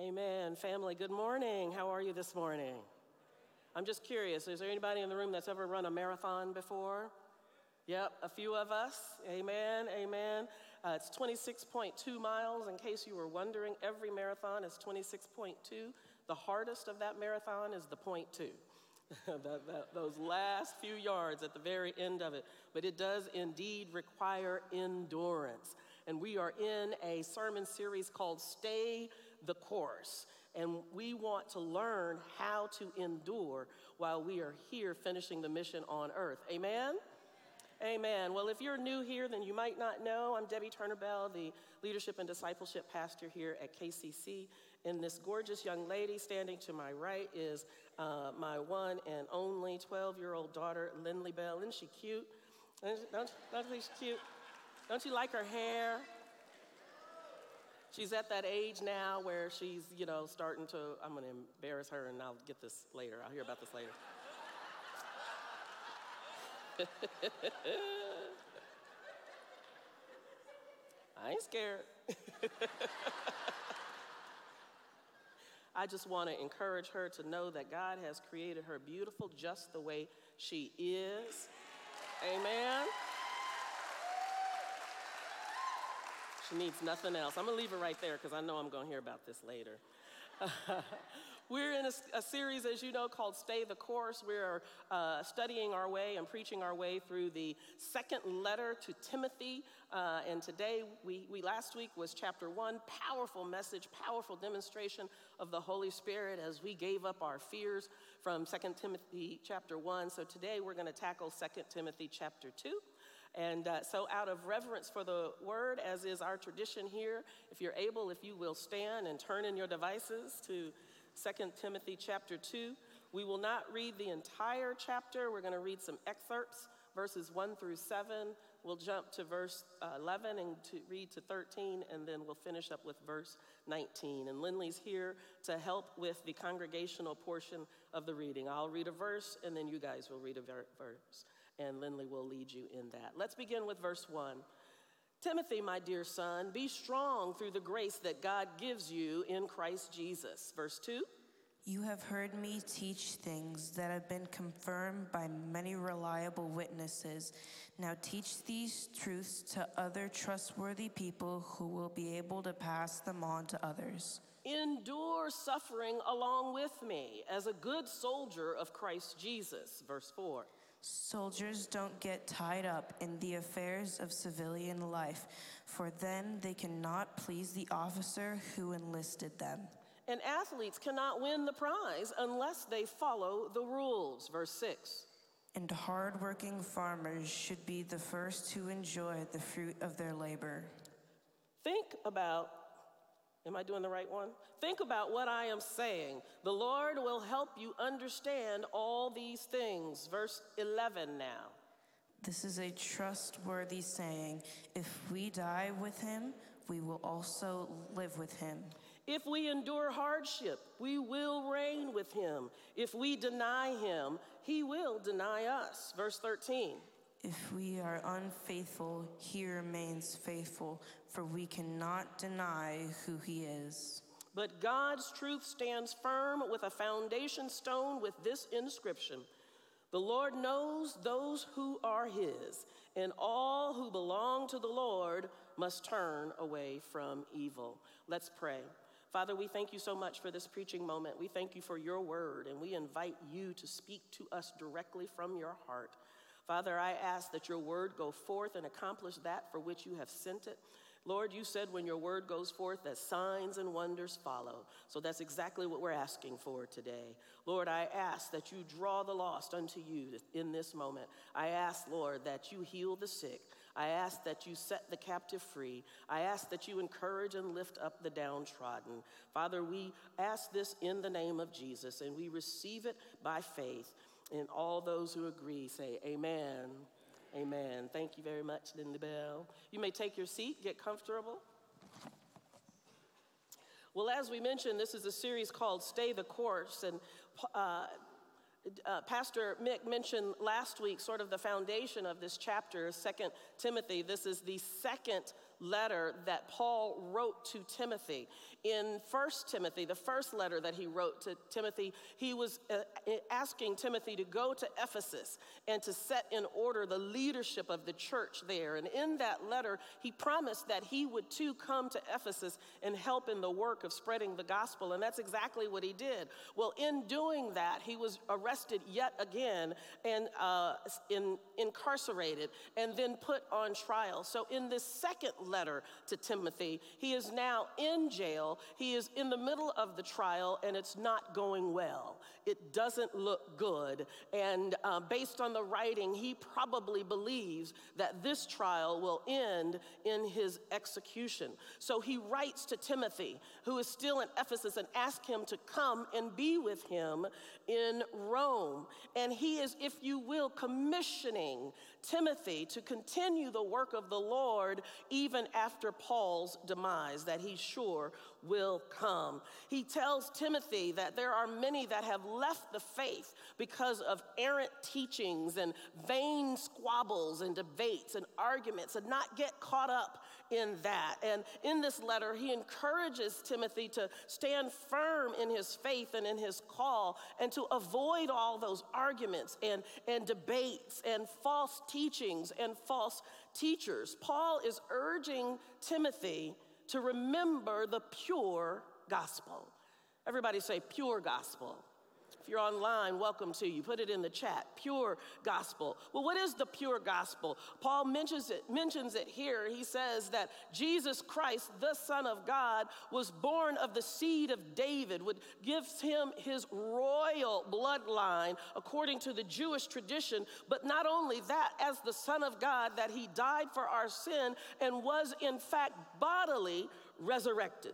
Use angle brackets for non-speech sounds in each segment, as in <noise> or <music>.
Amen. Family, good morning. How are you this morning? I'm just curious, is there anybody in the room that's ever run a marathon before? Yep, a few of us. Amen, amen. Uh, it's 26.2 miles, in case you were wondering. Every marathon is 26.2. The hardest of that marathon is the point two. <laughs> that, that, those last few yards at the very end of it. But it does indeed require endurance. And we are in a sermon series called Stay the Course. And we want to learn how to endure while we are here finishing the mission on earth. Amen? Amen. Well, if you're new here, then you might not know. I'm Debbie Turner Bell, the leadership and discipleship pastor here at KCC. And this gorgeous young lady standing to my right is uh, my one and only 12 year old daughter, Lindley Bell. Isn't she cute? Don't, don't, don't she cute? Don't you like her hair? She's at that age now where she's, you know, starting to, I'm going to embarrass her and I'll get this later. I'll hear about this later. <laughs> I ain't scared. <laughs> I just want to encourage her to know that God has created her beautiful just the way she is. Amen. She needs nothing else. I'm going to leave her right there because I know I'm going to hear about this later. <laughs> We're in a, a, series, as you know, called Stay the Course. We're uh, studying our way and preaching our way through the second letter to Timothy. Uh, and today, we, we last week was chapter one. Powerful message, powerful demonstration of the Holy Spirit as we gave up our fears from Second Timothy chapter one. So today, we're going to tackle Second Timothy chapter two. And uh, so, out of reverence for the word, as is our tradition here, if you're able, if you will stand and turn in your devices to 2 Timothy chapter 2. We will not read the entire chapter. We're going to read some excerpts, verses 1 through 7. We'll jump to verse uh, 11 and to read to 13, and then we'll finish up with verse 19. And Lindley's here to help with the congregational portion of the reading. I'll read a verse, and then you guys will read a verse, and Lindley will lead you in that. Let's begin with verse 1. Timothy, my dear son, be strong through the grace that God gives you in Christ Jesus. Verse 2 You have heard me teach things that have been confirmed by many reliable witnesses. Now teach these truths to other trustworthy people who will be able to pass them on to others. Endure suffering along with me as a good soldier of Christ Jesus. Verse 4 Soldiers don't get tied up in the affairs of civilian life, for then they cannot please the officer who enlisted them. And athletes cannot win the prize unless they follow the rules. Verse 6. And hardworking farmers should be the first to enjoy the fruit of their labor. Think about Am I doing the right one? Think about what I am saying. The Lord will help you understand all these things. Verse 11 now. This is a trustworthy saying. If we die with him, we will also live with him. If we endure hardship, we will reign with him. If we deny him, he will deny us. Verse 13. If we are unfaithful, he remains faithful, for we cannot deny who he is. But God's truth stands firm with a foundation stone with this inscription The Lord knows those who are his, and all who belong to the Lord must turn away from evil. Let's pray. Father, we thank you so much for this preaching moment. We thank you for your word, and we invite you to speak to us directly from your heart. Father, I ask that your word go forth and accomplish that for which you have sent it. Lord, you said when your word goes forth that signs and wonders follow. So that's exactly what we're asking for today. Lord, I ask that you draw the lost unto you in this moment. I ask, Lord, that you heal the sick. I ask that you set the captive free. I ask that you encourage and lift up the downtrodden. Father, we ask this in the name of Jesus and we receive it by faith. And all those who agree say, Amen. Amen. Thank you very much, Lindley Bell. You may take your seat, get comfortable. Well, as we mentioned, this is a series called Stay the Course. And uh, uh, Pastor Mick mentioned last week sort of the foundation of this chapter, Second Timothy. This is the second letter that Paul wrote to Timothy. In 1 Timothy, the first letter that he wrote to Timothy, he was uh, asking Timothy to go to Ephesus and to set in order the leadership of the church there. And in that letter, he promised that he would too come to Ephesus and help in the work of spreading the gospel. And that's exactly what he did. Well, in doing that, he was arrested yet again and uh, in, incarcerated and then put on trial. So, in this second letter to Timothy, he is now in jail. He is in the middle of the trial, and it's not going well. It doesn't look good. And uh, based on the writing, he probably believes that this trial will end in his execution. So he writes to Timothy, who is still in Ephesus, and asks him to come and be with him in Rome. And he is, if you will, commissioning Timothy to continue the work of the Lord even after Paul's demise, that he sure will come. He tells Timothy that there are many that have left the faith because of errant teachings and vain squabbles and debates and arguments and not get caught up in that. And in this letter, he encourages Timothy to stand firm in his faith and in his call and to avoid all those arguments and, and debates and false teachings and false teachers. Paul is urging Timothy to remember the pure gospel. Everybody say, pure gospel. If you're online, welcome to you. Put it in the chat. Pure gospel. Well, what is the pure gospel? Paul mentions it, mentions it here. He says that Jesus Christ, the Son of God, was born of the seed of David, which gives him his royal bloodline according to the Jewish tradition. But not only that, as the Son of God, that he died for our sin and was in fact bodily resurrected.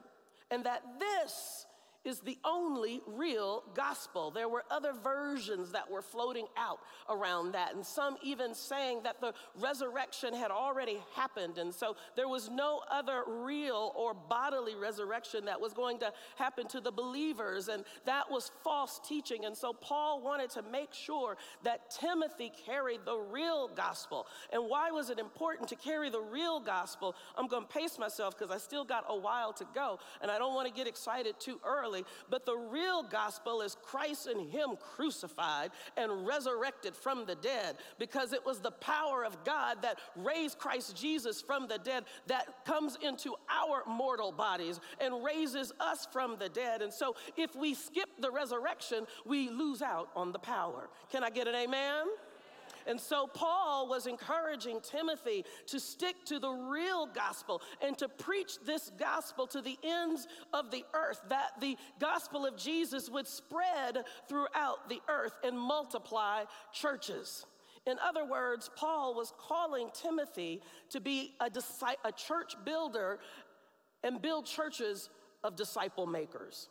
And that this is the only real gospel. There were other versions that were floating out around that, and some even saying that the resurrection had already happened, and so there was no other real or bodily resurrection that was going to happen to the believers, and that was false teaching. And so Paul wanted to make sure that Timothy carried the real gospel. And why was it important to carry the real gospel? I'm going to pace myself because I still got a while to go, and I don't want to get excited too early but the real gospel is Christ and Him crucified and resurrected from the dead because it was the power of God that raised Christ Jesus from the dead that comes into our mortal bodies and raises us from the dead. And so if we skip the resurrection, we lose out on the power. Can I get an amen? And so Paul was encouraging Timothy to stick to the real gospel and to preach this gospel to the ends of the earth, that the gospel of Jesus would spread throughout the earth and multiply churches. In other words, Paul was calling Timothy to be a, a church builder and build churches of disciple makers.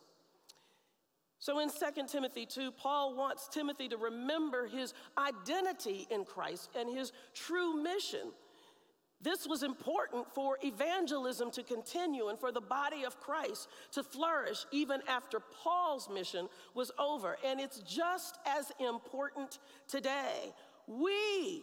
So in 2 Timothy 2, Paul wants Timothy to remember his identity in Christ and his true mission. This was important for evangelism to continue and for the body of Christ to flourish even after Paul's mission was over. And it's just as important today. We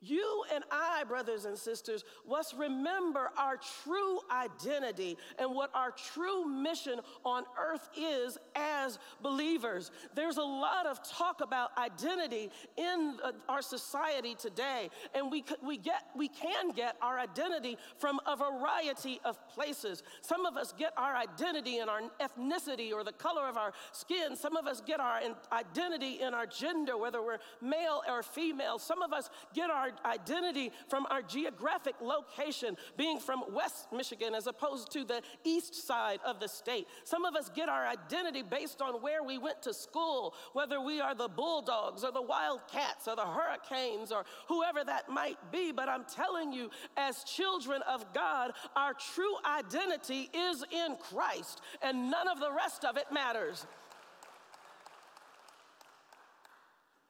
you and I, brothers and sisters, must remember our true identity and what our true mission on earth is as believers. There's a lot of talk about identity in uh, our society today, and we, we, get, we can get our identity from a variety of places. Some of us get our identity in our ethnicity or the color of our skin. Some of us get our identity in our gender, whether we're male or female. Some of us get our our identity from our geographic location, being from West Michigan as opposed to the east side of the state. Some of us get our identity based on where we went to school, whether we are the Bulldogs or the Wildcats or the Hurricanes or whoever that might be. But I'm telling you, as children of God, our true identity is in Christ, and none of the rest of it matters.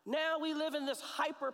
Now we live in this hyper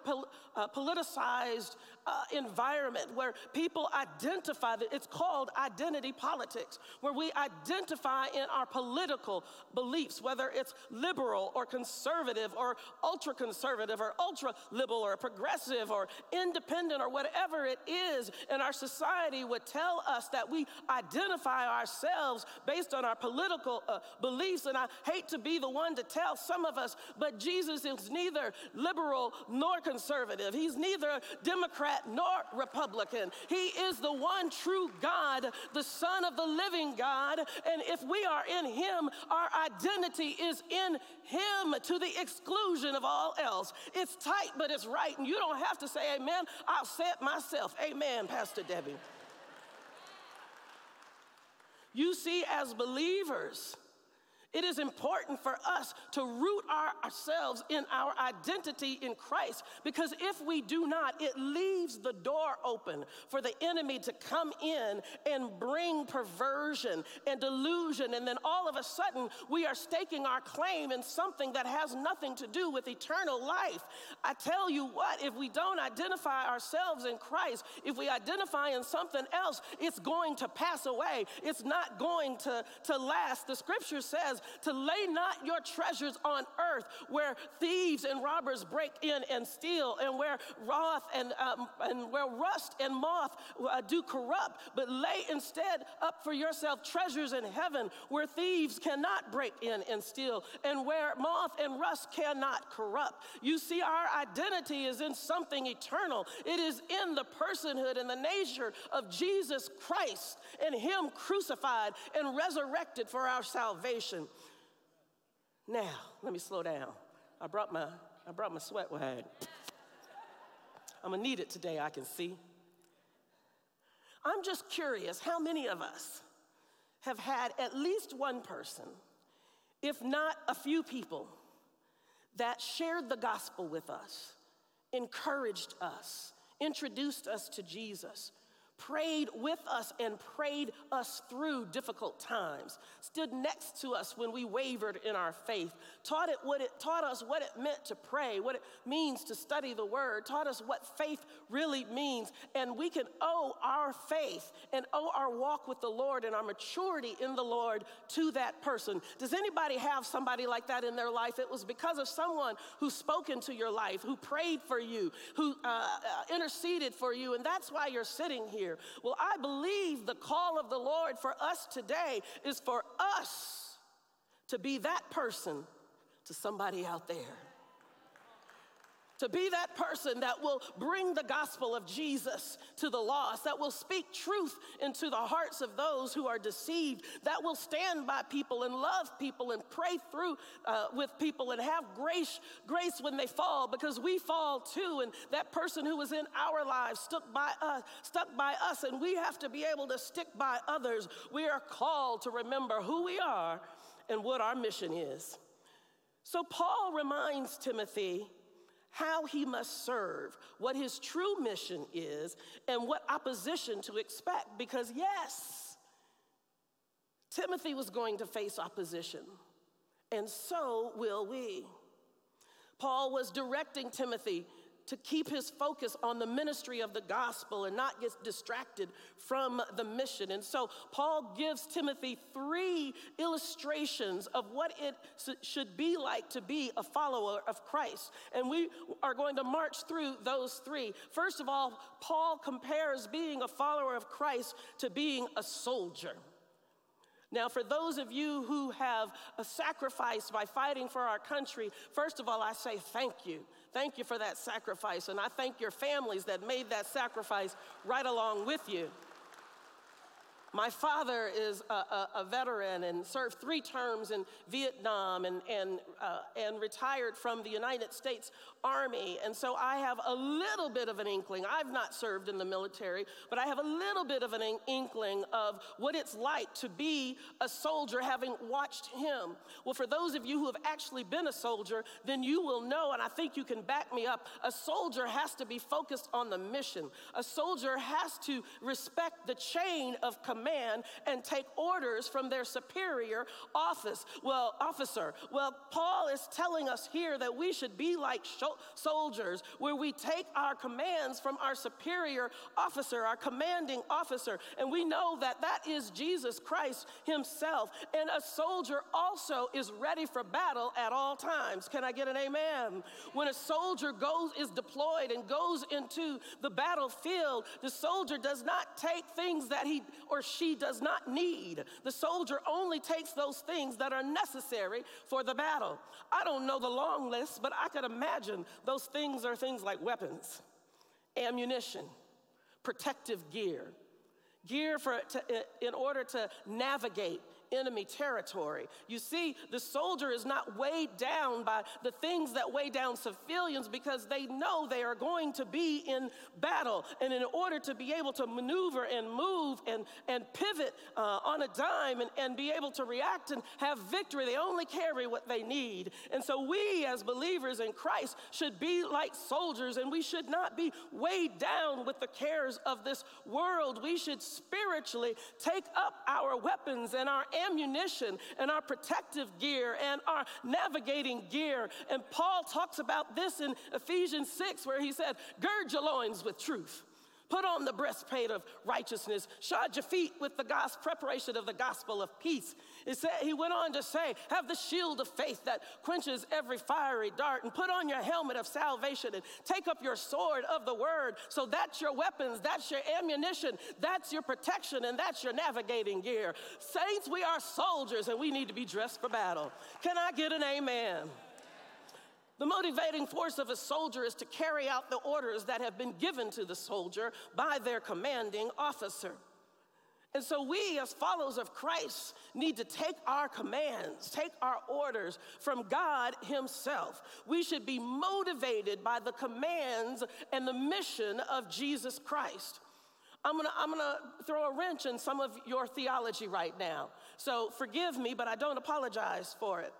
uh, politicized uh, environment where people identify that it's called identity politics, where we identify in our political beliefs, whether it's liberal or conservative or ultra conservative or ultra liberal or progressive or independent or whatever it is. And our society would tell us that we identify ourselves based on our political uh, beliefs. And I hate to be the one to tell some of us, but Jesus is neither liberal nor conservative. He's neither Democrat nor Republican. He is the one true God, the Son of the living God. And if we are in Him, our identity is in Him to the exclusion of all else. It's tight, but it's right. And you don't have to say amen. I'll say it myself. Amen, Pastor Debbie. You see, as believers, it is important for us to root our, ourselves in our identity in Christ because if we do not, it leaves the door open for the enemy to come in and bring perversion and delusion. And then all of a sudden, we are staking our claim in something that has nothing to do with eternal life. I tell you what, if we don't identify ourselves in Christ, if we identify in something else, it's going to pass away. It's not going to, to last. The scripture says, to lay not your treasures on earth where thieves and robbers break in and steal and where wrath and, um, and where rust and moth uh, do corrupt, but lay instead up for yourself treasures in heaven where thieves cannot break in and steal and where moth and rust cannot corrupt. You see, our identity is in something eternal. It is in the personhood and the nature of Jesus Christ and Him crucified and resurrected for our salvation. Now, let me slow down. I brought my, I brought my sweat wag. I'm gonna need it today, I can see. I'm just curious how many of us have had at least one person, if not a few people, that shared the gospel with us, encouraged us, introduced us to Jesus, prayed with us and prayed us through difficult times, stood next to us when we wavered in our faith, taught, it what it, taught us what it meant to pray, what it means to study the word, taught us what faith really means. And we can owe our faith and owe our walk with the Lord and our maturity in the Lord to that person. Does anybody have somebody like that in their life? It was because of someone who spoke into your life, who prayed for you, who uh, uh, interceded for you, and that's why you're sitting here here. Well, I believe the call of the Lord for us today is for us to be that person to somebody out there to be that person that will bring the gospel of Jesus to the lost, that will speak truth into the hearts of those who are deceived, that will stand by people and love people and pray through uh, with people and have grace, grace when they fall, because we fall too. And that person who was in our lives stuck by us, stuck by us, and we have to be able to stick by others. We are called to remember who we are and what our mission is. So Paul reminds Timothy how he must serve, what his true mission is, and what opposition to expect. Because, yes, Timothy was going to face opposition, and so will we. Paul was directing Timothy to keep his focus on the ministry of the gospel and not get distracted from the mission. And so Paul gives Timothy three illustrations of what it should be like to be a follower of Christ. And we are going to march through those three. First of all, Paul compares being a follower of Christ to being a soldier. Now, for those of you who have uh, sacrificed by fighting for our country, first of all, I say thank you. Thank you for that sacrifice. And I thank your families that made that sacrifice right along with you. My father is a, a, a, veteran and served three terms in Vietnam and, and, uh, and retired from the United States Army. And so I have a little bit of an inkling. I've not served in the military, but I have a little bit of an inkling of what it's like to be a soldier having watched him. Well, for those of you who have actually been a soldier, then you will know, and I think you can back me up, a soldier has to be focused on the mission. A soldier has to respect the chain of command and take orders from their superior office. Well, officer. Well, Paul is telling us here that we should be like soldiers where we take our commands from our superior officer, our commanding officer, and we know that that is Jesus Christ himself. And a soldier also is ready for battle at all times. Can I get an amen? When a soldier goes is deployed and goes into the battlefield, the soldier does not take things that he or she does not need. The soldier only takes those things that are necessary for the battle. I don't know the long list, but I could imagine those things are things like weapons, ammunition, protective gear, gear for to, in order to navigate enemy territory. You see, the soldier is not weighed down by the things that weigh down civilians because they know they are going to be in battle. And in order to be able to maneuver and move and, and pivot uh, on a dime and, and be able to react and have victory, they only carry what they need. And so we, as believers in Christ, should be like soldiers and we should not be weighed down with the cares of this world. We should spiritually take up our weapons and our ammunition and our protective gear and our navigating gear. And Paul talks about this in Ephesians 6, where he said, Gird your loins with truth. Put on the breastplate of righteousness. Shod your feet with the gospel, preparation of the gospel of peace. It said, he went on to say, have the shield of faith that quenches every fiery dart, and put on your helmet of salvation, and take up your sword of the word. So that's your weapons, that's your ammunition, that's your protection, and that's your navigating gear. Saints, we are soldiers, and we need to be dressed for battle. Can I get an amen? The motivating force of a soldier is to carry out the orders that have been given to the soldier by their commanding officer. And so, we, as followers of Christ, need to take our commands, take our orders from God Himself. We should be motivated by the commands and the mission of Jesus Christ. I'm gonna, I'm gonna throw a wrench in some of your theology right now. So, forgive me, but I don't apologize for it.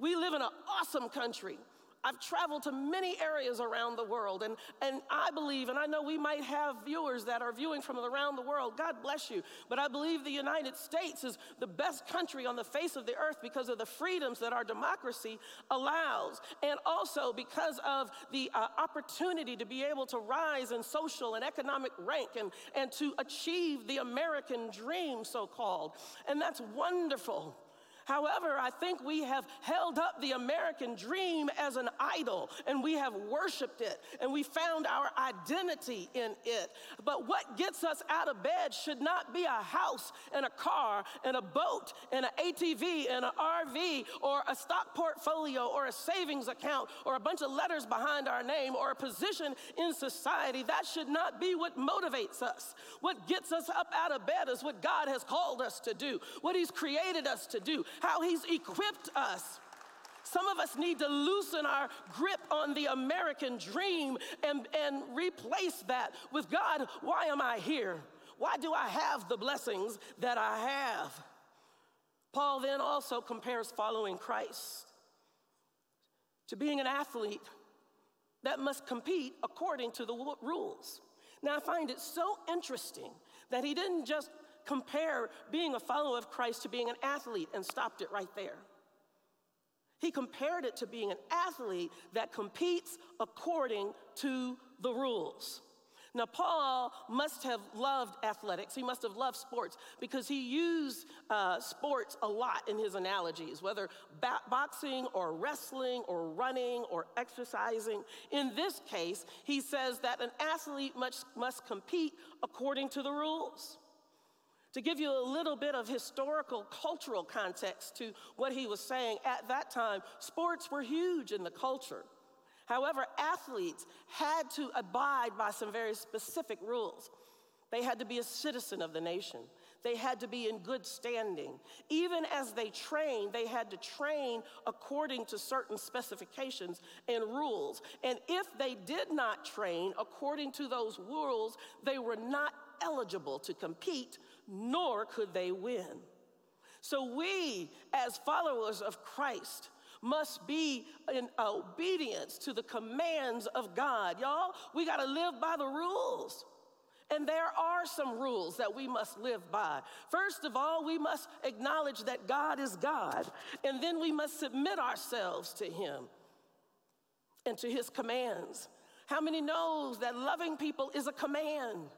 We live in an awesome country I've traveled to many areas around the world, and, and I believe, and I know we might have viewers that are viewing from around the world. God bless you. But I believe the United States is the best country on the face of the earth because of the freedoms that our democracy allows, and also because of the uh, opportunity to be able to rise in social and economic rank and, and to achieve the American dream, so called. And that's wonderful. However, I think we have held up the American dream as an idol and we have worshiped it and we found our identity in it. But what gets us out of bed should not be a house and a car and a boat and an ATV and an RV or a stock portfolio or a savings account or a bunch of letters behind our name or a position in society. That should not be what motivates us. What gets us up out of bed is what God has called us to do, what He's created us to do how He's equipped us. Some of us need to loosen our grip on the American dream and, and replace that with God, why am I here? Why do I have the blessings that I have? Paul then also compares following Christ to being an athlete that must compete according to the rules. Now, I find it so interesting that he didn't just compare being a follower of Christ to being an athlete and stopped it right there. He compared it to being an athlete that competes according to the rules. Now, Paul must have loved athletics. He must have loved sports because he used uh, sports a lot in his analogies, whether boxing or wrestling or running or exercising. In this case, he says that an athlete must, must compete according to the rules. To give you a little bit of historical, cultural context to what he was saying, at that time, sports were huge in the culture. However, athletes had to abide by some very specific rules. They had to be a citizen of the nation. They had to be in good standing. Even as they trained, they had to train according to certain specifications and rules. And if they did not train according to those rules, they were not eligible to compete nor could they win. So we, as followers of Christ, must be in obedience to the commands of God. Y'all, we got to live by the rules. And there are some rules that we must live by. First of all, we must acknowledge that God is God, and then we must submit ourselves to Him and to His commands. How many knows that loving people is a command?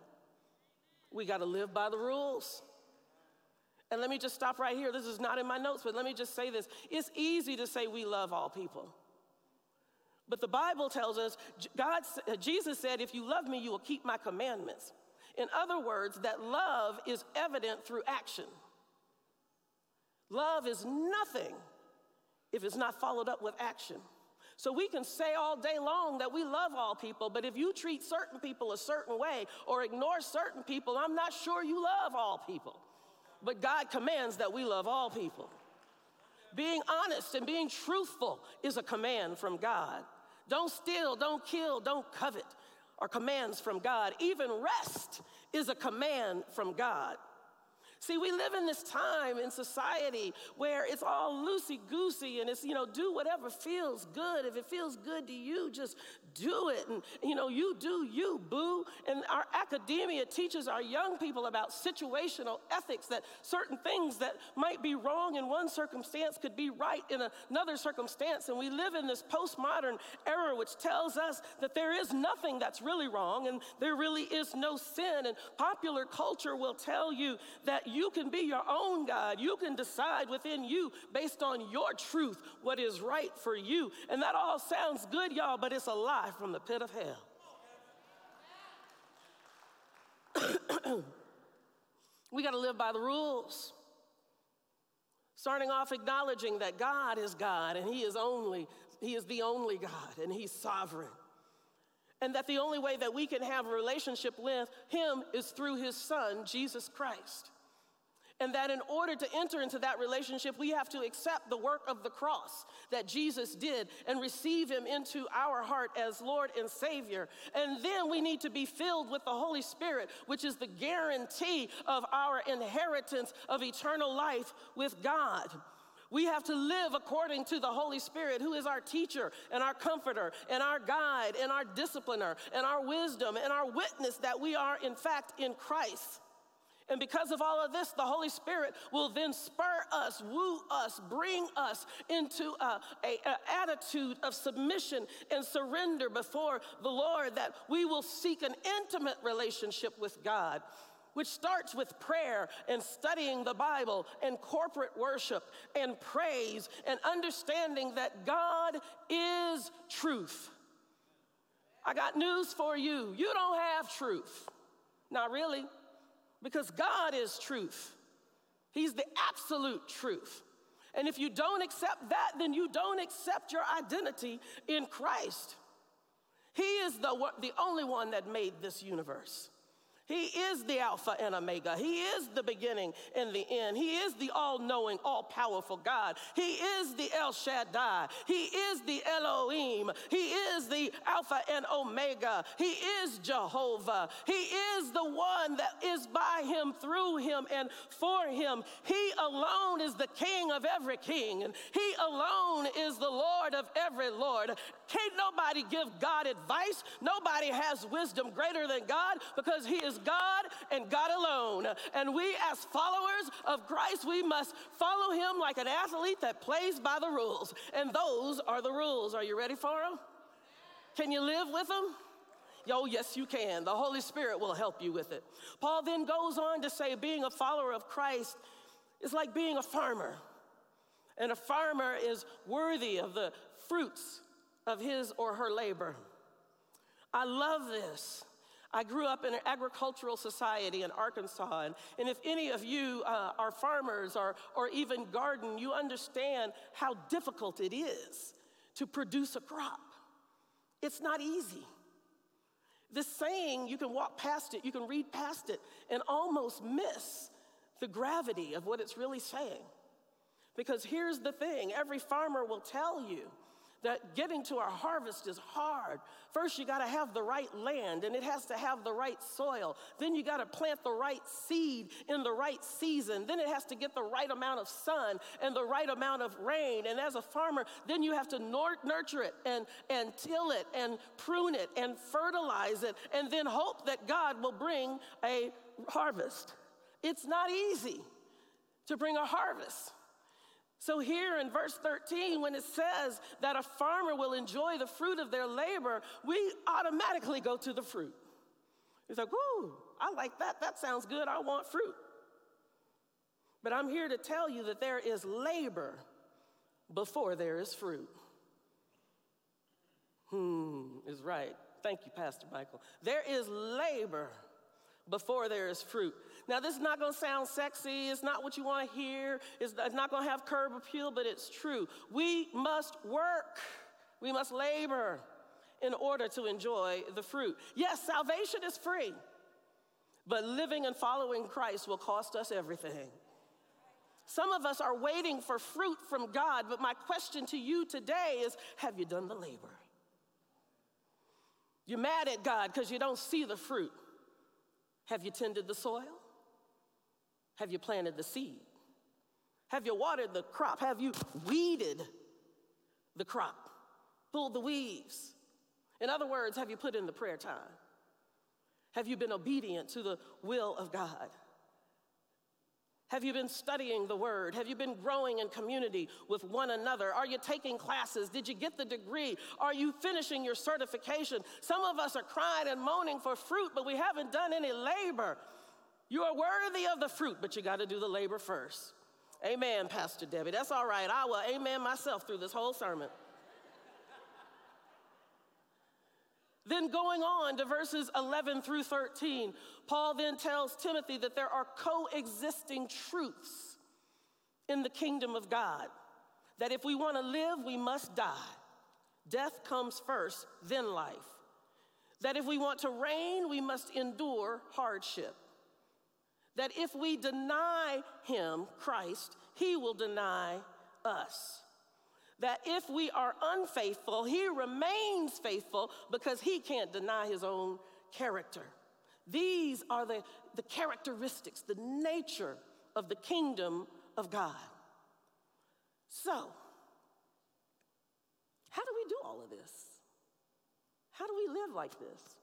We got to live by the rules. And let me just stop right here. This is not in my notes, but let me just say this. It's easy to say we love all people. But the Bible tells us, God, uh, Jesus said, if you love me, you will keep my commandments. In other words, that love is evident through action. Love is nothing if it's not followed up with action. So we can say all day long that we love all people, but if you treat certain people a certain way or ignore certain people, I'm not sure you love all people. But God commands that we love all people. Being honest and being truthful is a command from God. Don't steal, don't kill, don't covet are commands from God. Even rest is a command from God. See, we live in this time in society where it's all loosey goosey and it's, you know, do whatever feels good. If it feels good to you, just do it. And, you know, you do you, boo. And our academia teaches our young people about situational ethics that certain things that might be wrong in one circumstance could be right in another circumstance. And we live in this postmodern era which tells us that there is nothing that's really wrong and there really is no sin. And popular culture will tell you that you can be your own God. You can decide within you, based on your truth, what is right for you. And that all sounds good, y'all, but it's a lie from the pit of hell. <clears throat> we got to live by the rules. Starting off acknowledging that God is God and He is only, He is the only God and He's sovereign. And that the only way that we can have a relationship with Him is through His Son, Jesus Christ. And that in order to enter into that relationship, we have to accept the work of the cross that Jesus did and receive him into our heart as Lord and Savior. And then we need to be filled with the Holy Spirit, which is the guarantee of our inheritance of eternal life with God. We have to live according to the Holy Spirit, who is our teacher and our comforter and our guide and our discipliner and our wisdom and our witness that we are, in fact, in Christ. And because of all of this, the Holy Spirit will then spur us, woo us, bring us into a, attitude of submission and surrender before the Lord that we will seek an intimate relationship with God. Which starts with prayer and studying the Bible and corporate worship and praise and understanding that God is truth. I got news for you. You don't have truth. Not really because God is truth. He's the absolute truth. And if you don't accept that, then you don't accept your identity in Christ. He is the, the only one that made this universe. He is the Alpha and Omega. He is the beginning and the end. He is the all knowing, all powerful God. He is the El Shaddai. He is the Elohim. He is the Alpha and Omega. He is Jehovah. He is the one that is by him, through him, and for him. He alone is the King of every king, and he alone is the Lord of every Lord. Can't nobody give God advice. Nobody has wisdom greater than God because he is God and God alone. And we, as followers of Christ, we must follow him like an athlete that plays by the rules. And those are the rules. Are you ready for them? Can you live with them? Yo, oh, yes, you can. The Holy Spirit will help you with it. Paul then goes on to say, being a follower of Christ is like being a farmer. And a farmer is worthy of the fruits of his or her labor. I love this. I grew up in an agricultural society in Arkansas, and, and if any of you uh, are farmers or, or even garden, you understand how difficult it is to produce a crop. It's not easy. This saying, you can walk past it, you can read past it, and almost miss the gravity of what it's really saying. Because here's the thing every farmer will tell you that getting to our harvest is hard. First, you got to have the right land and it has to have the right soil. Then, you got to plant the right seed in the right season. Then, it has to get the right amount of sun and the right amount of rain. And as a farmer, then you have to nurture it and, and till it and prune it and fertilize it and then hope that God will bring a harvest. It's not easy to bring a harvest. So, here in verse 13, when it says that a farmer will enjoy the fruit of their labor, we automatically go to the fruit. It's like, whoo, I like that. That sounds good. I want fruit. But I'm here to tell you that there is labor before there is fruit. Hmm, is right. Thank you, Pastor Michael. There is labor before there is fruit. Now, this is not going to sound sexy. It's not what you want to hear. It's, not going to have curb appeal, but it's true. We must work, we must labor in order to enjoy the fruit. Yes, salvation is free, but living and following Christ will cost us everything. Some of us are waiting for fruit from God, but my question to you today is have you done the labor? You're mad at God because you don't see the fruit. Have you tended the soil? Have you planted the seed? Have you watered the crop? Have you weeded the crop? Pulled the weeds? In other words, have you put in the prayer time? Have you been obedient to the will of God? Have you been studying the word? Have you been growing in community with one another? Are you taking classes? Did you get the degree? Are you finishing your certification? Some of us are crying and moaning for fruit, but we haven't done any labor. You are worthy of the fruit, but you got to do the labor first. Amen, Pastor Debbie. That's all right. I will amen myself through this whole sermon. Then going on to verses 11 through 13, Paul then tells Timothy that there are coexisting truths in the kingdom of God. That if we want to live, we must die. Death comes first, then life. That if we want to reign, we must endure hardship that if we deny him, Christ, he will deny us. That if we are unfaithful, he remains faithful because he can't deny his own character. These are the, the characteristics, the nature of the kingdom of God. So, how do we do all of this? How do we live like this?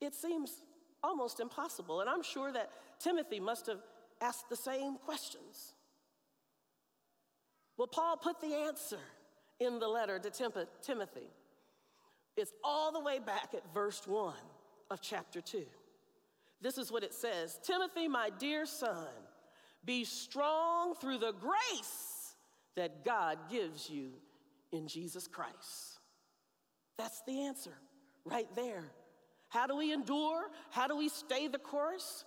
It seems almost impossible. And I'm sure that Timothy must have asked the same questions. Well, Paul put the answer in the letter to Timothy. It's all the way back at verse 1 of chapter 2. This is what it says Timothy, my dear son, be strong through the grace that God gives you in Jesus Christ. That's the answer right there. How do we endure? How do we stay the course?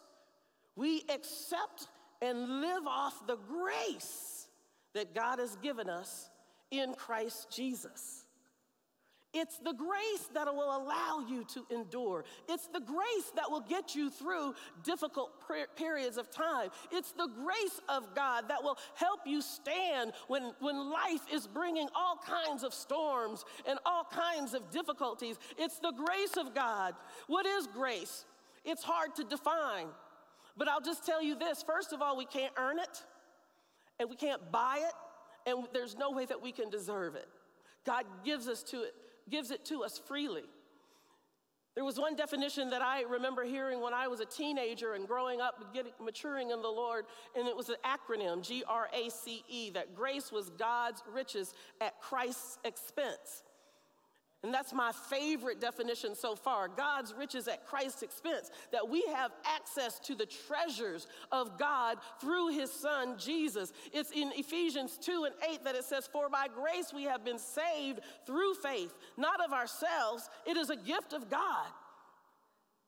We accept and live off the grace that God has given us in Christ Jesus. It's the grace that will allow you to endure. It's the grace that will get you through difficult periods of time. It's the grace of God that will help you stand when, when life is bringing all kinds of storms and all kinds of difficulties. It's the grace of God. What is grace? It's hard to define. But I'll just tell you this first of all, we can't earn it, and we can't buy it, and there's no way that we can deserve it. God gives us to it gives it to us freely. There was one definition that I remember hearing when I was a teenager and growing up, getting, maturing in the Lord, and it was an acronym G R A C E that grace was God's riches at Christ's expense. And that's my favorite definition so far God's riches at Christ's expense, that we have access to the treasures of God through his son Jesus. It's in Ephesians 2 and 8 that it says, For by grace we have been saved through faith, not of ourselves, it is a gift of God,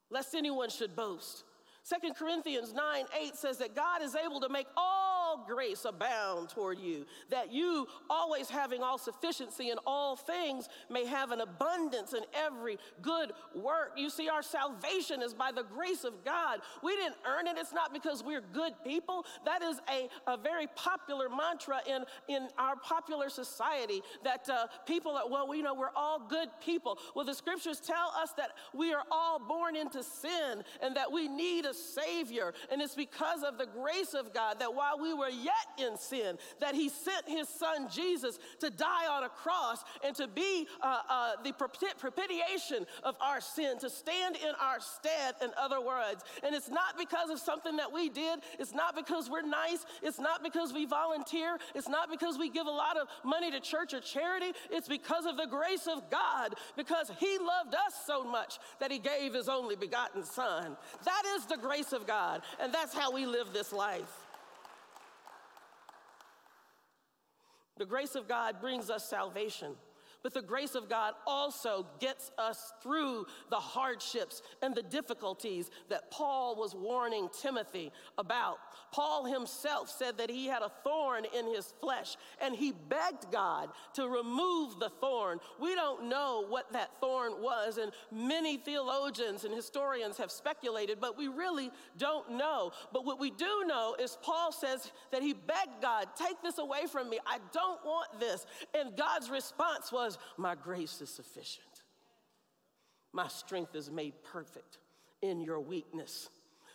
lest anyone should boast. 2 Corinthians 9 8 says that God is able to make all all grace abound toward you, that you, always having all sufficiency in all things, may have an abundance in every good work. You see, our salvation is by the grace of God. We didn't earn it, it's not because we're good people. That is a, a very popular mantra in, in our popular society that uh, people, are, well, we know we're all good people. Well, the scriptures tell us that we are all born into sin and that we need a Savior. And it's because of the grace of God that while we were yet in sin, that He sent His Son Jesus to die on a cross and to be uh, uh, the propitiation of our sin, to stand in our stead, in other words. And it's not because of something that we did, it's not because we're nice, it's not because we volunteer, it's not because we give a lot of money to church or charity, it's because of the grace of God, because He loved us so much that He gave His only begotten Son. That is the grace of God, and that's how we live this life. The grace of God brings us salvation. But the grace of God also gets us through the hardships and the difficulties that Paul was warning Timothy about. Paul himself said that he had a thorn in his flesh and he begged God to remove the thorn. We don't know what that thorn was, and many theologians and historians have speculated, but we really don't know. But what we do know is Paul says that he begged God, Take this away from me. I don't want this. And God's response was, My grace is sufficient. My strength is made perfect in your weakness.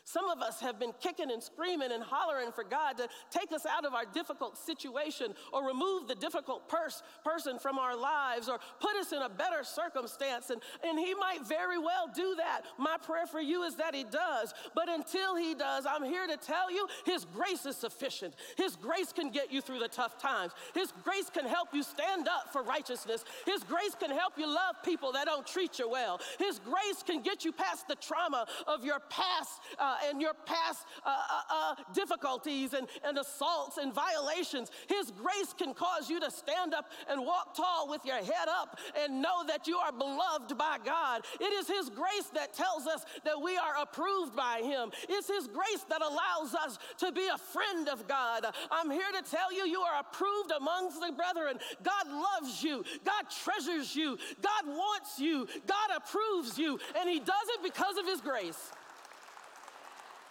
Some of us have been kicking and screaming and hollering for God to take us out of our difficult situation or remove the difficult pers- person from our lives or put us in a better circumstance. And, and He might very well do that. My prayer for you is that He does. But until He does, I'm here to tell you His grace is sufficient. His grace can get you through the tough times. His grace can help you stand up for righteousness. His grace can help you love people that don't treat you well. His grace can get you past the trauma of your past. Uh, and your past uh, uh, uh, difficulties and, and assaults and violations. His grace can cause you to stand up and walk tall with your head up and know that you are beloved by God. It is His grace that tells us that we are approved by Him. It's His grace that allows us to be a friend of God. I'm here to tell you, you are approved amongst the brethren. God loves you, God treasures you, God wants you, God approves you, and He does it because of His grace.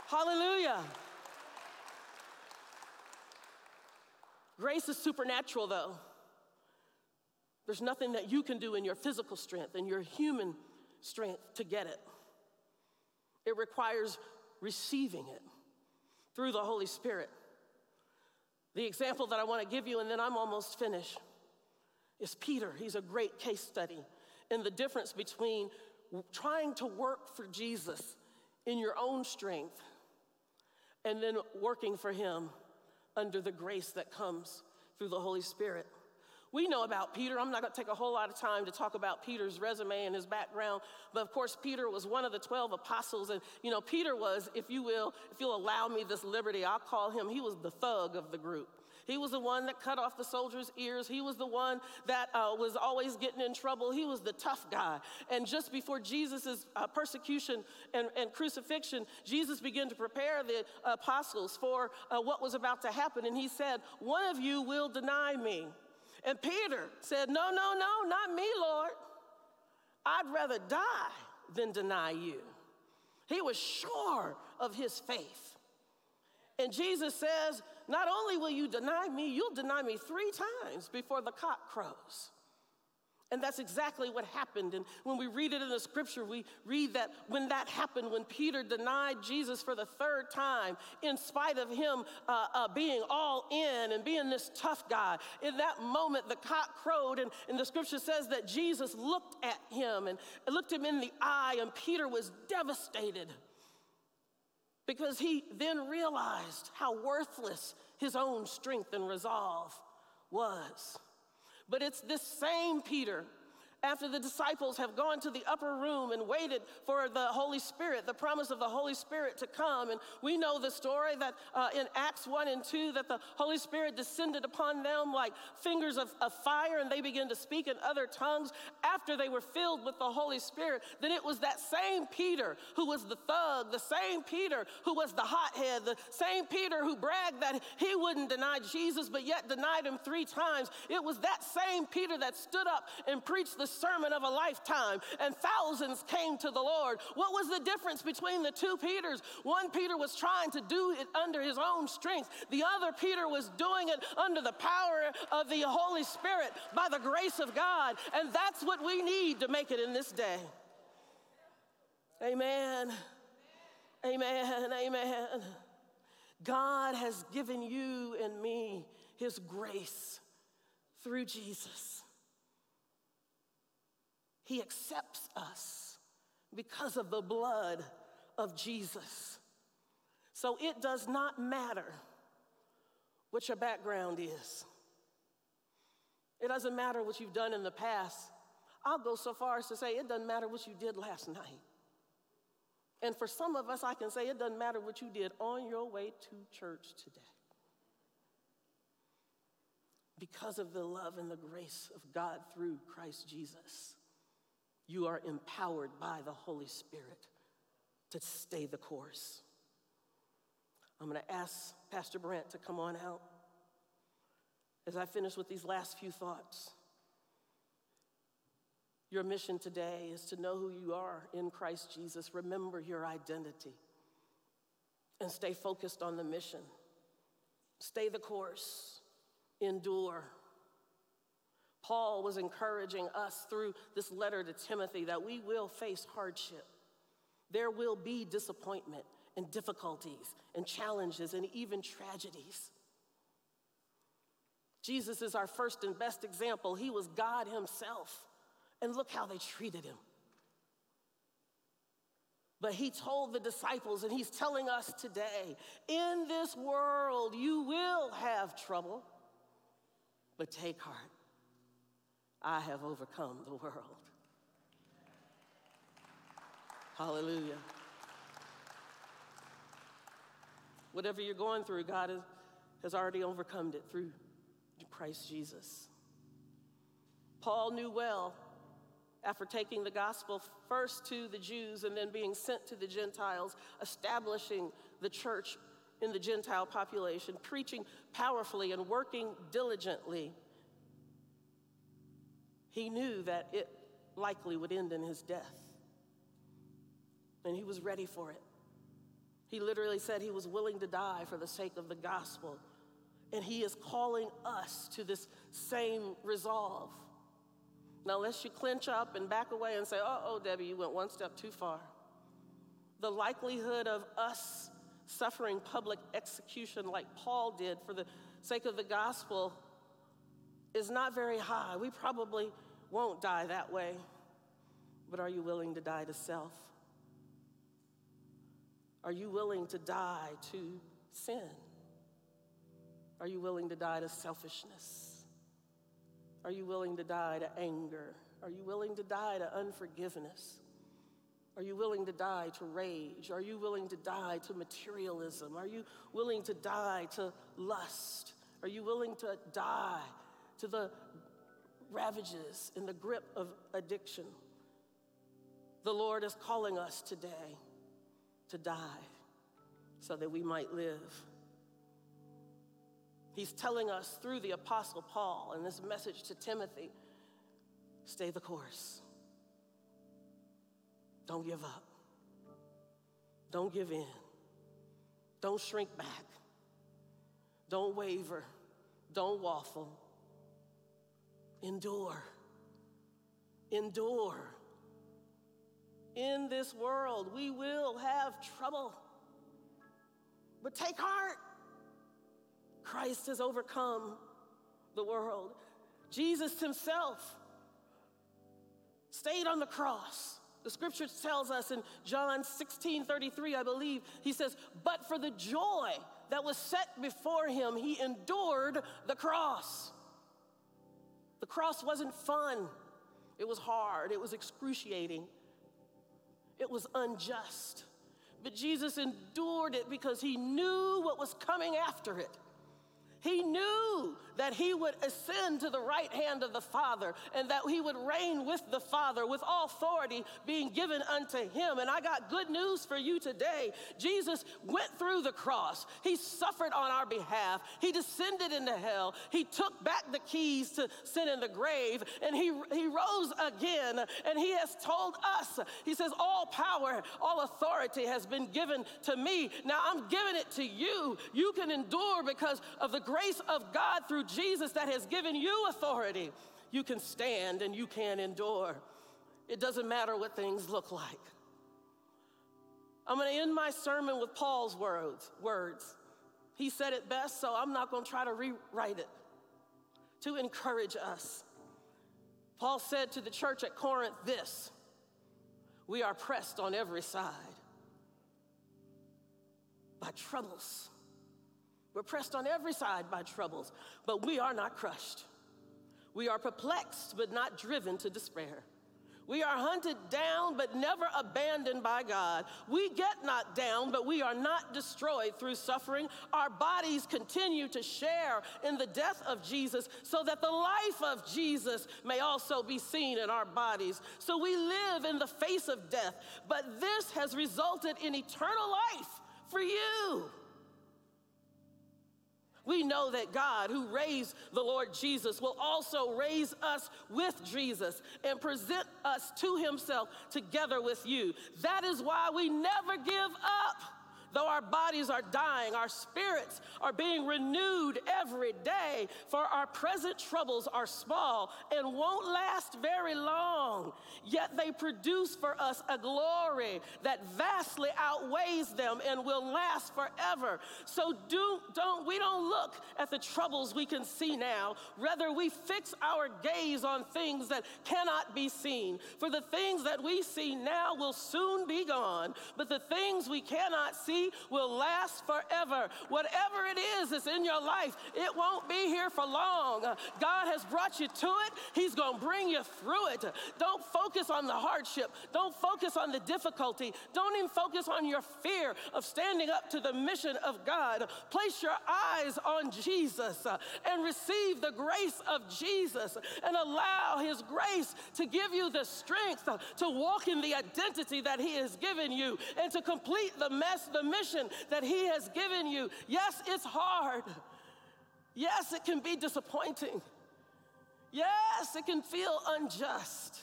Hallelujah. Grace is supernatural, though. There's nothing that you can do in your physical strength and your human strength to get it. It requires receiving it through the Holy Spirit. The example that I want to give you, and then I'm almost finished, is Peter. He's a great case study in the difference between trying to work for Jesus in your own strength and then working for Him under the grace that comes through the Holy Spirit. We know about Peter. I'm not going to take a whole lot of time to talk about Peter's resume and his background, but of course, Peter was one of the 12 apostles. And, you know, Peter was, if you will, if you'll allow me this liberty, I'll call him, he was the thug of the group. He was the one that cut off the soldiers' ears. He was the one that uh, was always getting in trouble. He was the tough guy. And just before Jesus' uh, persecution and, and, crucifixion, Jesus began to prepare the apostles for uh, what was about to happen. And he said, One of you will deny me. And Peter said, No, no, no, not me, Lord. I'd rather die than deny you. He was sure of his faith. And Jesus says, not only will you deny me, you'll deny me three times before the cock crows. And that's exactly what happened. And when we read it in the scripture, we read that when that happened, when Peter denied Jesus for the third time, in spite of him uh, uh, being all in and being this tough guy, in that moment, the cock crowed. And, and the scripture says that Jesus looked at him and looked him in the eye, and Peter was devastated because he then realized how worthless his own strength and resolve was. But it's this same Peter after the disciples have gone to the upper room and waited for the Holy Spirit, the promise of the Holy Spirit to come. And we know the story that uh, in Acts 1 and 2 that the Holy Spirit descended upon them like fingers of, of fire and they began to speak in other tongues after they were filled with the Holy Spirit. Then it was that same Peter who was the thug, the same Peter who was the hothead, the same Peter who bragged that he wouldn't deny Jesus but yet denied him three times. It was that same Peter that stood up and preached the sermon of a lifetime, and thousands came to the Lord. What was the difference between the two Peters? One Peter was trying to do it under his own strength, the other Peter was doing it under the power of the Holy Spirit by the grace of God. And that's what we need to make it in this day. Amen. Amen. Amen. God has given you and me his grace through Jesus. He accepts us because of the blood of Jesus. So it does not matter what your background is. It doesn't matter what you've done in the past. I'll go so far as to say it doesn't matter what you did last night. And for some of us, I can say it doesn't matter what you did on your way to church today. Because of the love and the grace of God through Christ Jesus you are empowered by the Holy Spirit to stay the course. I'm going to ask Pastor Brent to come on out as I finish with these last few thoughts. Your mission today is to know who you are in Christ Jesus. Remember your identity and stay focused on the mission. Stay the course, endure. Paul was encouraging us through this letter to Timothy that we will face hardship. There will be disappointment and difficulties and challenges and even tragedies. Jesus is our first and best example. He was God Himself. And look how they treated Him. But He told the disciples, and He's telling us today in this world, you will have trouble, but take heart. I have overcome the world. Hallelujah. Whatever you're going through, God has, has already overcome it through Christ Jesus. Paul knew well, after taking the gospel first to the Jews and then being sent to the Gentiles, establishing the church in the Gentile population, preaching powerfully and working diligently he knew that it likely would end in his death. And he was ready for it. He literally said he was willing to die for the sake of the gospel. And he is calling us to this same resolve. Now, lest you clench up and back away and say, oh, oh, Debbie, you went one step too far. The likelihood of us suffering public execution like Paul did for the sake of the gospel is not very high. We probably won't die that way, but are you willing to die to self? Are you willing to die to sin? Are you willing to die to selfishness? Are you willing to die to anger? Are you willing to die to unforgiveness? Are you willing to die to rage? Are you willing to die to materialism? Are you willing to die to lust? Are you willing to die to the ravages in the grip of addiction. The Lord is calling us today to die so that we might live. He's telling us through the Apostle Paul in this message to Timothy stay the course. Don't give up. Don't give in. Don't shrink back. Don't waver. Don't waffle. Endure. Endure. In this world, we will have trouble. But take heart. Christ has overcome the world. Jesus himself stayed on the cross. The scripture tells us in John 16 33, I believe, he says, But for the joy that was set before him, he endured the cross. The cross wasn't fun. It was hard, it was excruciating, it was unjust. But Jesus endured it because he knew what was coming after it. He knew that he would ascend to the right hand of the Father and that he would reign with the Father with all authority being given unto him. And I got good news for you today. Jesus went through the cross, he suffered on our behalf, he descended into hell, he took back the keys to sin in the grave, and he, he rose again. And he has told us, he says, All power, all authority has been given to me. Now I'm giving it to you. You can endure because of the grace of God through Jesus that has given you authority. You can stand and you can endure. It doesn't matter what things look like. I'm going to end my sermon with Paul's words. Words. He said it best, so I'm not going to try to rewrite it. To encourage us. Paul said to the church at Corinth this We are pressed on every side by troubles we're pressed on every side by troubles, but we are not crushed. We are perplexed, but not driven to despair. We are hunted down, but never abandoned by God. We get not down, but we are not destroyed through suffering. Our bodies continue to share in the death of Jesus so that the life of Jesus may also be seen in our bodies. So we live in the face of death, but this has resulted in eternal life for you. We know that God, who raised the Lord Jesus, will also raise us with Jesus and present us to himself together with you. That is why we never give up. Though our bodies are dying, our spirits are being renewed every day, for our present troubles are small and won't last very long. Yet they produce for us a glory that vastly outweighs them and will last forever. So do, don't we don't look at the troubles we can see now. Rather, we fix our gaze on things that cannot be seen. For the things that we see now will soon be gone, but the things we cannot see will last forever. Whatever it is that's in your life, it won't be here for long. God has brought you to it, He's going to bring you through it. Don't focus on the hardship, don't focus on the difficulty, don't even focus on your fear of standing up to the mission of God. Place your eyes on Jesus uh, and receive the grace of Jesus and allow His grace to give you the strength uh, to walk in the identity that He has given you and to complete the mess, the mission that He has given you. Yes, it's hard. Yes, it can be disappointing. Yes, it can feel unjust.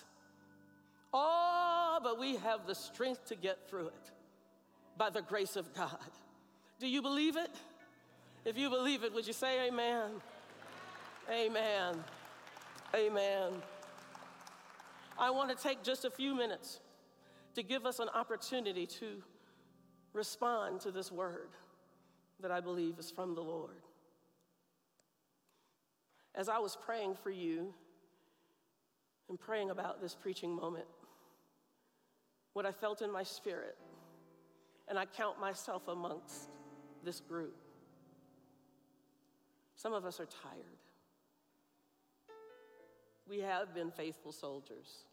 Oh, but we have the strength to get through it by the grace of God. Do you believe it? If you believe it, would you say amen? Amen. Amen. I want to take just a few minutes to give us an opportunity to respond to this word that I believe is from the Lord. As I was praying for you and praying about this preaching moment, what I felt in my spirit, and I count myself amongst this group. Some of us are tired. We have been faithful soldiers.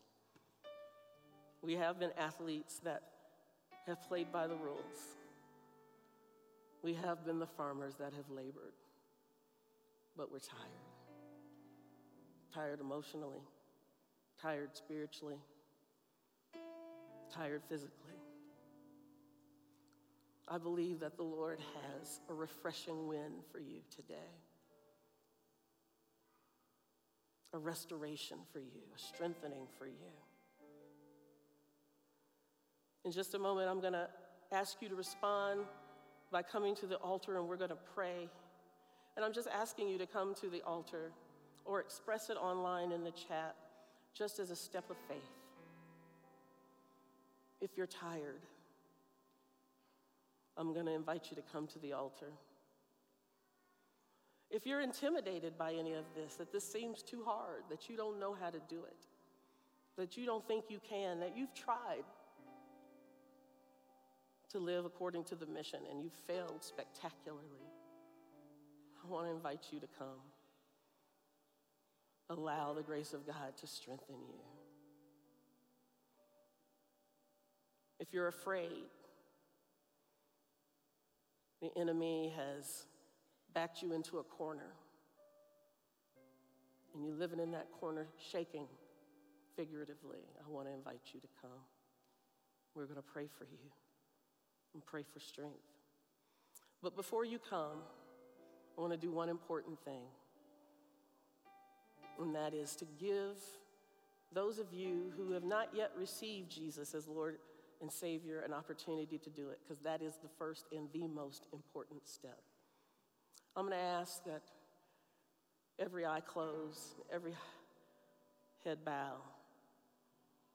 We have been athletes that have played by the rules. We have been the farmers that have labored, but we're tired. Tired emotionally, tired spiritually, tired physically. I believe that the Lord has a refreshing wind for you today, a restoration for you, a strengthening for you. In just a moment, I'm going to ask you to respond by coming to the altar and we're going to pray. And I'm just asking you to come to the altar or express it online in the chat just as a step of faith. If you're tired, I'm going to invite you to come to the altar. If you're intimidated by any of this, that this seems too hard, that you don't know how to do it, that you don't think you can, that you've tried, to live according to the mission, and you've failed spectacularly. I want to invite you to come. Allow the grace of God to strengthen you. If you're afraid, the enemy has backed you into a corner, and you're living in that corner shaking figuratively. I want to invite you to come. We're going to pray for you and pray for strength. But before you come, I want to do one important thing, and that is to give those of you who have not yet received Jesus as Lord and Savior an opportunity to do it, because that is the first and the most important step. I'm going to ask that every eye closed, every head bow,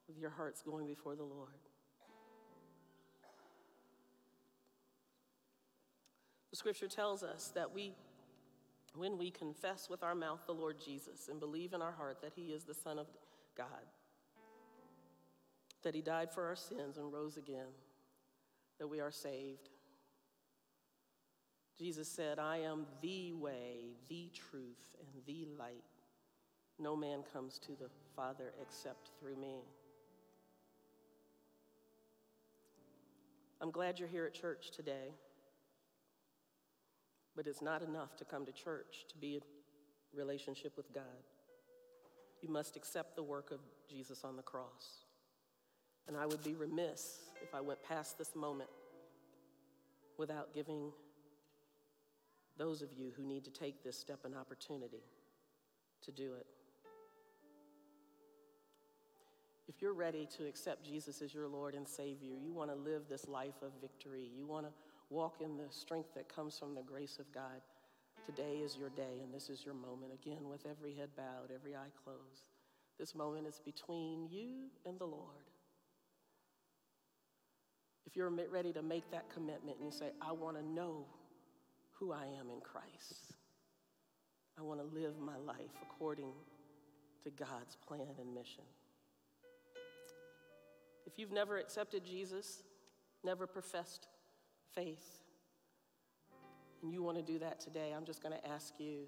with your hearts going before the Lord. The scripture tells us that we, when we confess with our mouth the Lord Jesus and believe in our heart that he is the Son of God, that he died for our sins and rose again, that we are saved. Jesus said, I am the way, the truth, and the light. No man comes to the Father except through me. I'm glad you're here at church today, but it's not enough to come to church to be in relationship with God. You must accept the work of Jesus on the cross. And I would be remiss if I went past this moment without giving those of you who need to take this step an opportunity to do it. If you're ready to accept Jesus as your Lord and Savior, you want to live this life of victory, you want to walk in the strength that comes from the grace of God, today is your day and this is your moment. Again, with every head bowed, every eye closed. This moment is between you and the Lord. If you're ready to make that commitment and you say, I want to know who I am in Christ, I want to live my life according to God's plan and mission. If you've never accepted Jesus, never professed faith, and you want to do that today, I'm just going to ask you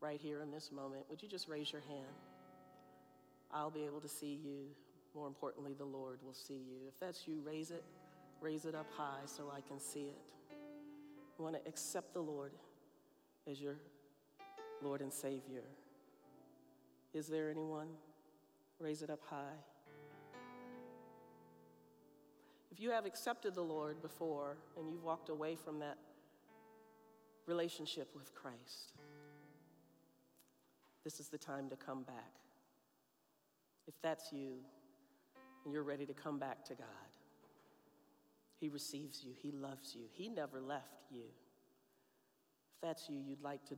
right here in this moment would you just raise your hand? I'll be able to see you. More importantly, the Lord will see you. If that's you, raise it, raise it up high so I can see it. You want to accept the Lord as your Lord and Savior. Is there anyone? Raise it up high. If you have accepted the Lord before and you've walked away from that relationship with Christ, this is the time to come back. If that's you and you're ready to come back to God, He receives you, He loves you, He never left you. If that's you, you'd like to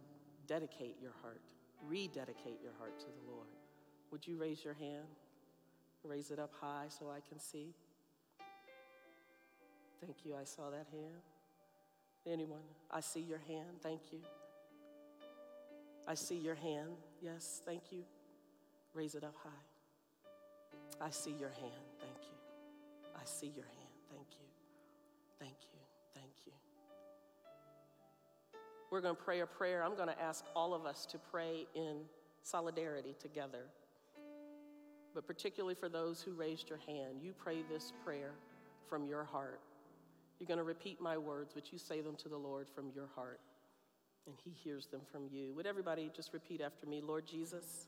dedicate your heart, rededicate your heart to the Lord. Would you raise your hand? Raise it up high so I can see. Thank you. I saw that hand. Anyone? I see your hand. Thank you. I see your hand. Yes, thank you. Raise it up high. I see your hand. Thank you. I see your hand. Thank you. Thank you. Thank you. We're going to pray a prayer. I'm going to ask all of us to pray in solidarity together. But particularly for those who raised your hand, you pray this prayer from your heart. You're going to repeat my words, but you say them to the Lord from your heart, and He hears them from you. Would everybody just repeat after me Lord Jesus,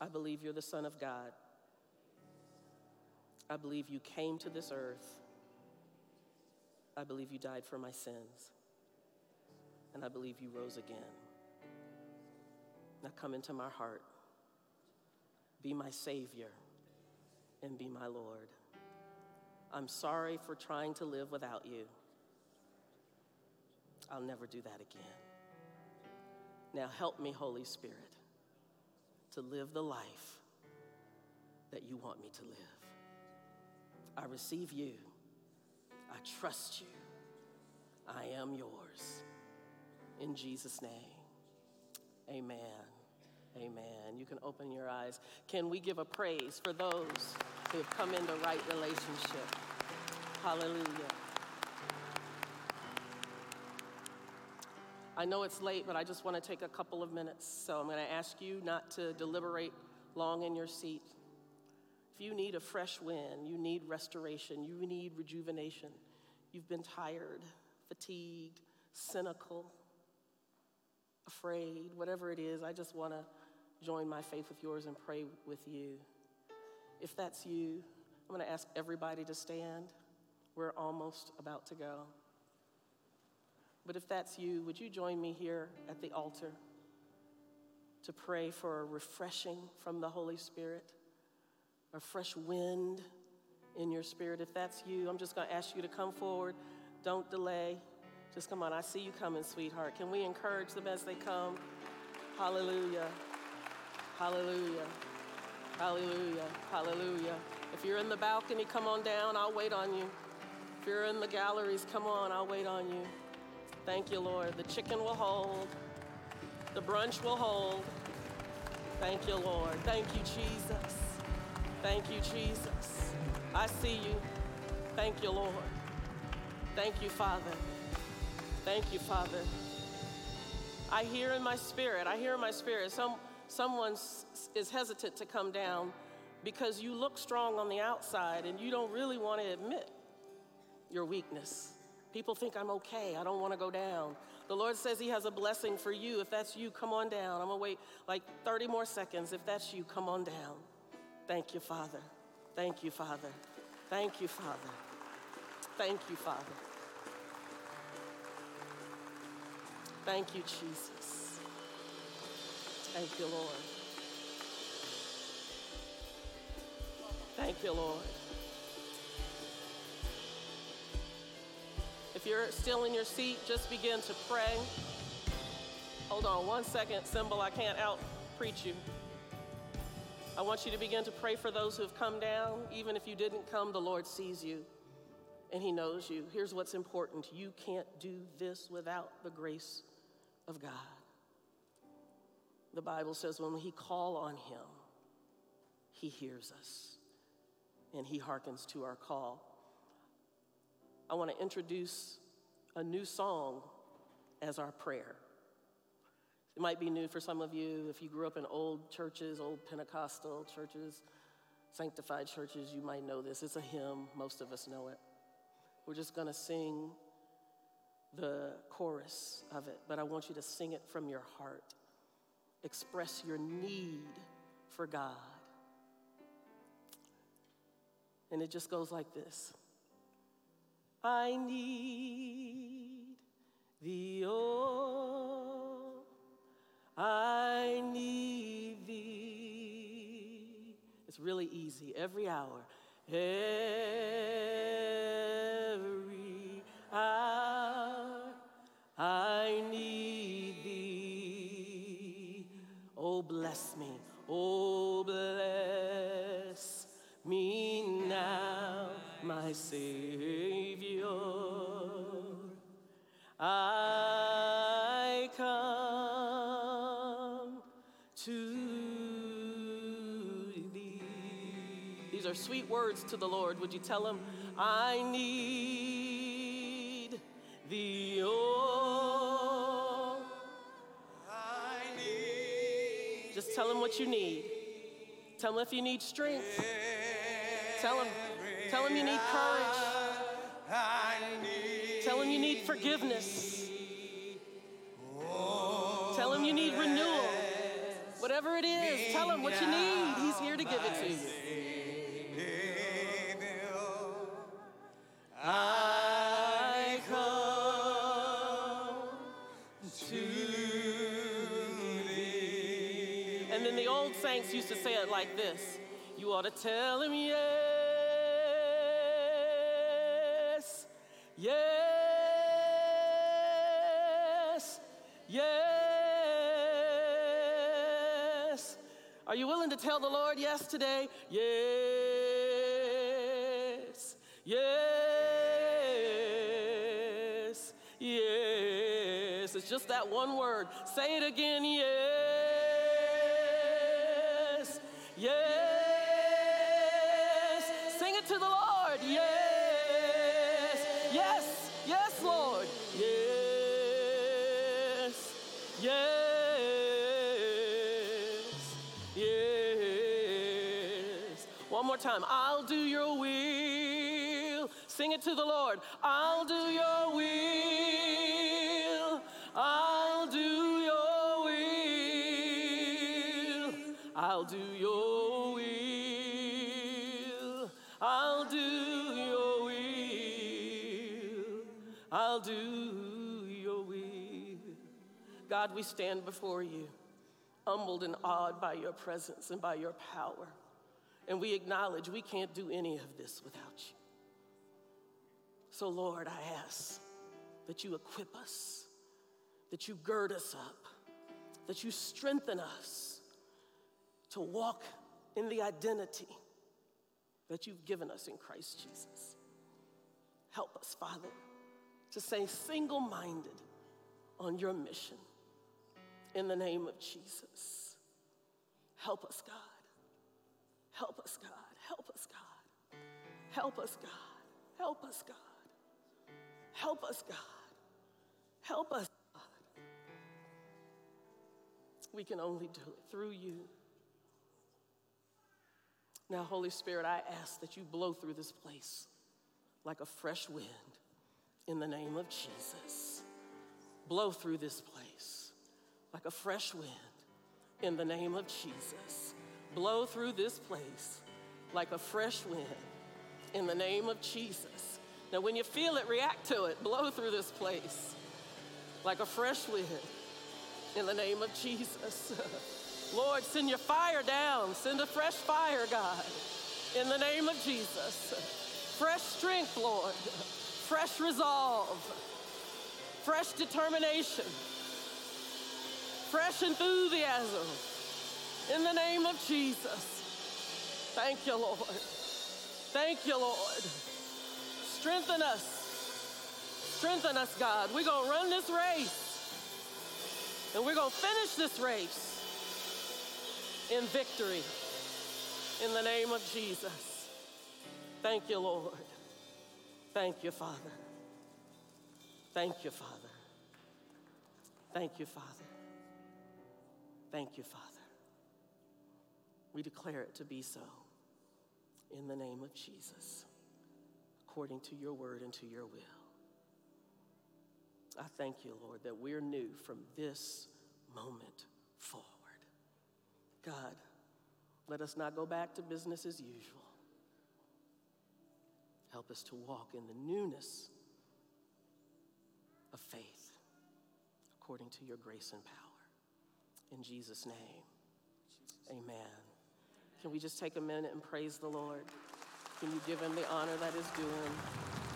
I believe you're the Son of God. I believe you came to this earth. I believe you died for my sins. And I believe you rose again. Now come into my heart. Be my Savior and be my Lord. I'm sorry for trying to live without you. I'll never do that again. Now help me, Holy Spirit, to live the life that you want me to live. I receive you. I trust you. I am yours. In Jesus' name, amen. Amen. You can open your eyes. Can we give a praise for those who have come into right relationship? Hallelujah. I know it's late, but I just want to take a couple of minutes. So I'm going to ask you not to deliberate long in your seat. If you need a fresh wind, you need restoration, you need rejuvenation, you've been tired, fatigued, cynical, afraid, whatever it is, I just want to join my faith with yours and pray with you. If that's you, I'm going to ask everybody to stand. We're almost about to go. But if that's you, would you join me here at the altar to pray for a refreshing from the Holy Spirit, a fresh wind in your spirit? If that's you, I'm just going to ask you to come forward. Don't delay. Just come on. I see you coming, sweetheart. Can we encourage them as they come? Hallelujah. Hallelujah. Hallelujah. Hallelujah. If you're in the balcony, come on down. I'll wait on you. If you're in the galleries, come on. I'll wait on you. Thank you, Lord. The chicken will hold, the brunch will hold. Thank you, Lord. Thank you, Jesus. Thank you, Jesus. I see you. Thank you, Lord. Thank you, Father. Thank you, Father. I hear in my spirit, I hear in my spirit, some, someone is hesitant to come down because you look strong on the outside and you don't really want to admit your weakness. People think I'm okay. I don't want to go down. The Lord says He has a blessing for you. If that's you, come on down. I'm going to wait like 30 more seconds. If that's you, come on down. Thank you, Father. Thank you, Father. Thank you, Father. Thank you, Father. Thank you, Jesus. Thank you, Lord. Thank you, Lord. If you're still in your seat, just begin to pray. Hold on one second, cymbal. I can't out preach you. I want you to begin to pray for those who have come down. Even if you didn't come, the Lord sees you and He knows you. Here's what's important you can't do this without the grace of God. The Bible says when we call on Him, He hears us and He hearkens to our call. I want to introduce a new song as our prayer. It might be new for some of you if you grew up in old churches, old Pentecostal churches, sanctified churches, you might know this. It's a hymn, most of us know it. We're just going to sing the chorus of it, but I want you to sing it from your heart. Express your need for God. And it just goes like this. I need thee, oh, I need thee. It's really easy every hour. Every hour, I bless me. Oh, bless me now, my Savior. I come to thee. These are sweet words to the Lord. Would you tell him, I need thee, oh. Just tell him what you need. Tell him if you need strength. Tell him, tell him you need courage. Tell him you need forgiveness. Tell him you need renewal. Whatever it is, tell him what you need. He's here to give it to you. Used to say it like this You ought to tell him yes, yes, yes. Are you willing to tell the Lord yes today? Yes, yes, yes. It's just that one word. Say it again, yes, yes. Sing it to the Lord, yes, yes, yes, Lord, yes, yes, yes. One more time. I'll do your will. Sing it to the Lord. I'll do your will. I'll do your will. I'll do your will. I'll do your will. God, we stand before you, humbled and awed by your presence and by your power. And we acknowledge we can't do any of this without you. So, Lord, I ask that you equip us, that you gird us up, that you strengthen us to walk in the identity that you've given us in Christ Jesus. Help us, Father, to stay single minded on your mission in the name of Jesus. Help us, God. Help us, God. Help us, God. Help us, God. Help us, God. Help us, God. Help us, God. We can only do it through you. Now, Holy Spirit, I ask that you blow through this place like a fresh wind in the name of Jesus. Blow through this place like a fresh wind in the name of Jesus. Blow through this place like a fresh wind in the name of Jesus. Now, when you feel it, react to it. Blow through this place like a fresh wind in the name of Jesus. <laughs> Lord, send your fire down. Send a fresh fire, God, in the name of Jesus. Fresh strength, Lord. Fresh resolve. Fresh determination. Fresh enthusiasm. In the name of Jesus. Thank you, Lord. Thank you, Lord. Strengthen us. Strengthen us, God. We're going to run this race. And we're going to finish this race in victory in the name of Jesus. Thank you, Lord. Thank you, Father. Thank you, Father. Thank you, Father. Thank you, Father. We declare it to be so in the name of Jesus, according to your word and to your will. I thank you, Lord, that we're new from this moment forward. God, let us not go back to business as usual. Help us to walk in the newness of faith according to your grace and power. In Jesus' name, amen. Can we just take a minute and praise the Lord? Can you give him the honor that is due him?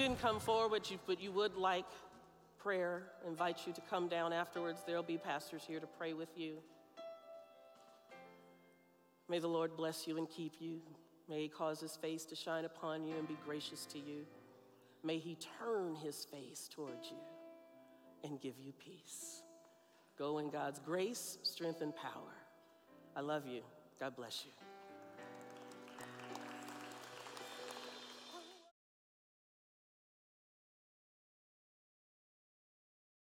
Didn't come forward, but you would like prayer, I invite you to come down afterwards. There'll be pastors here to pray with you. May the Lord bless you and keep you. May he cause his face to shine upon you and be gracious to you. May he turn his face towards you and give you peace. Go in God's grace, strength, and power. I love you. God bless you.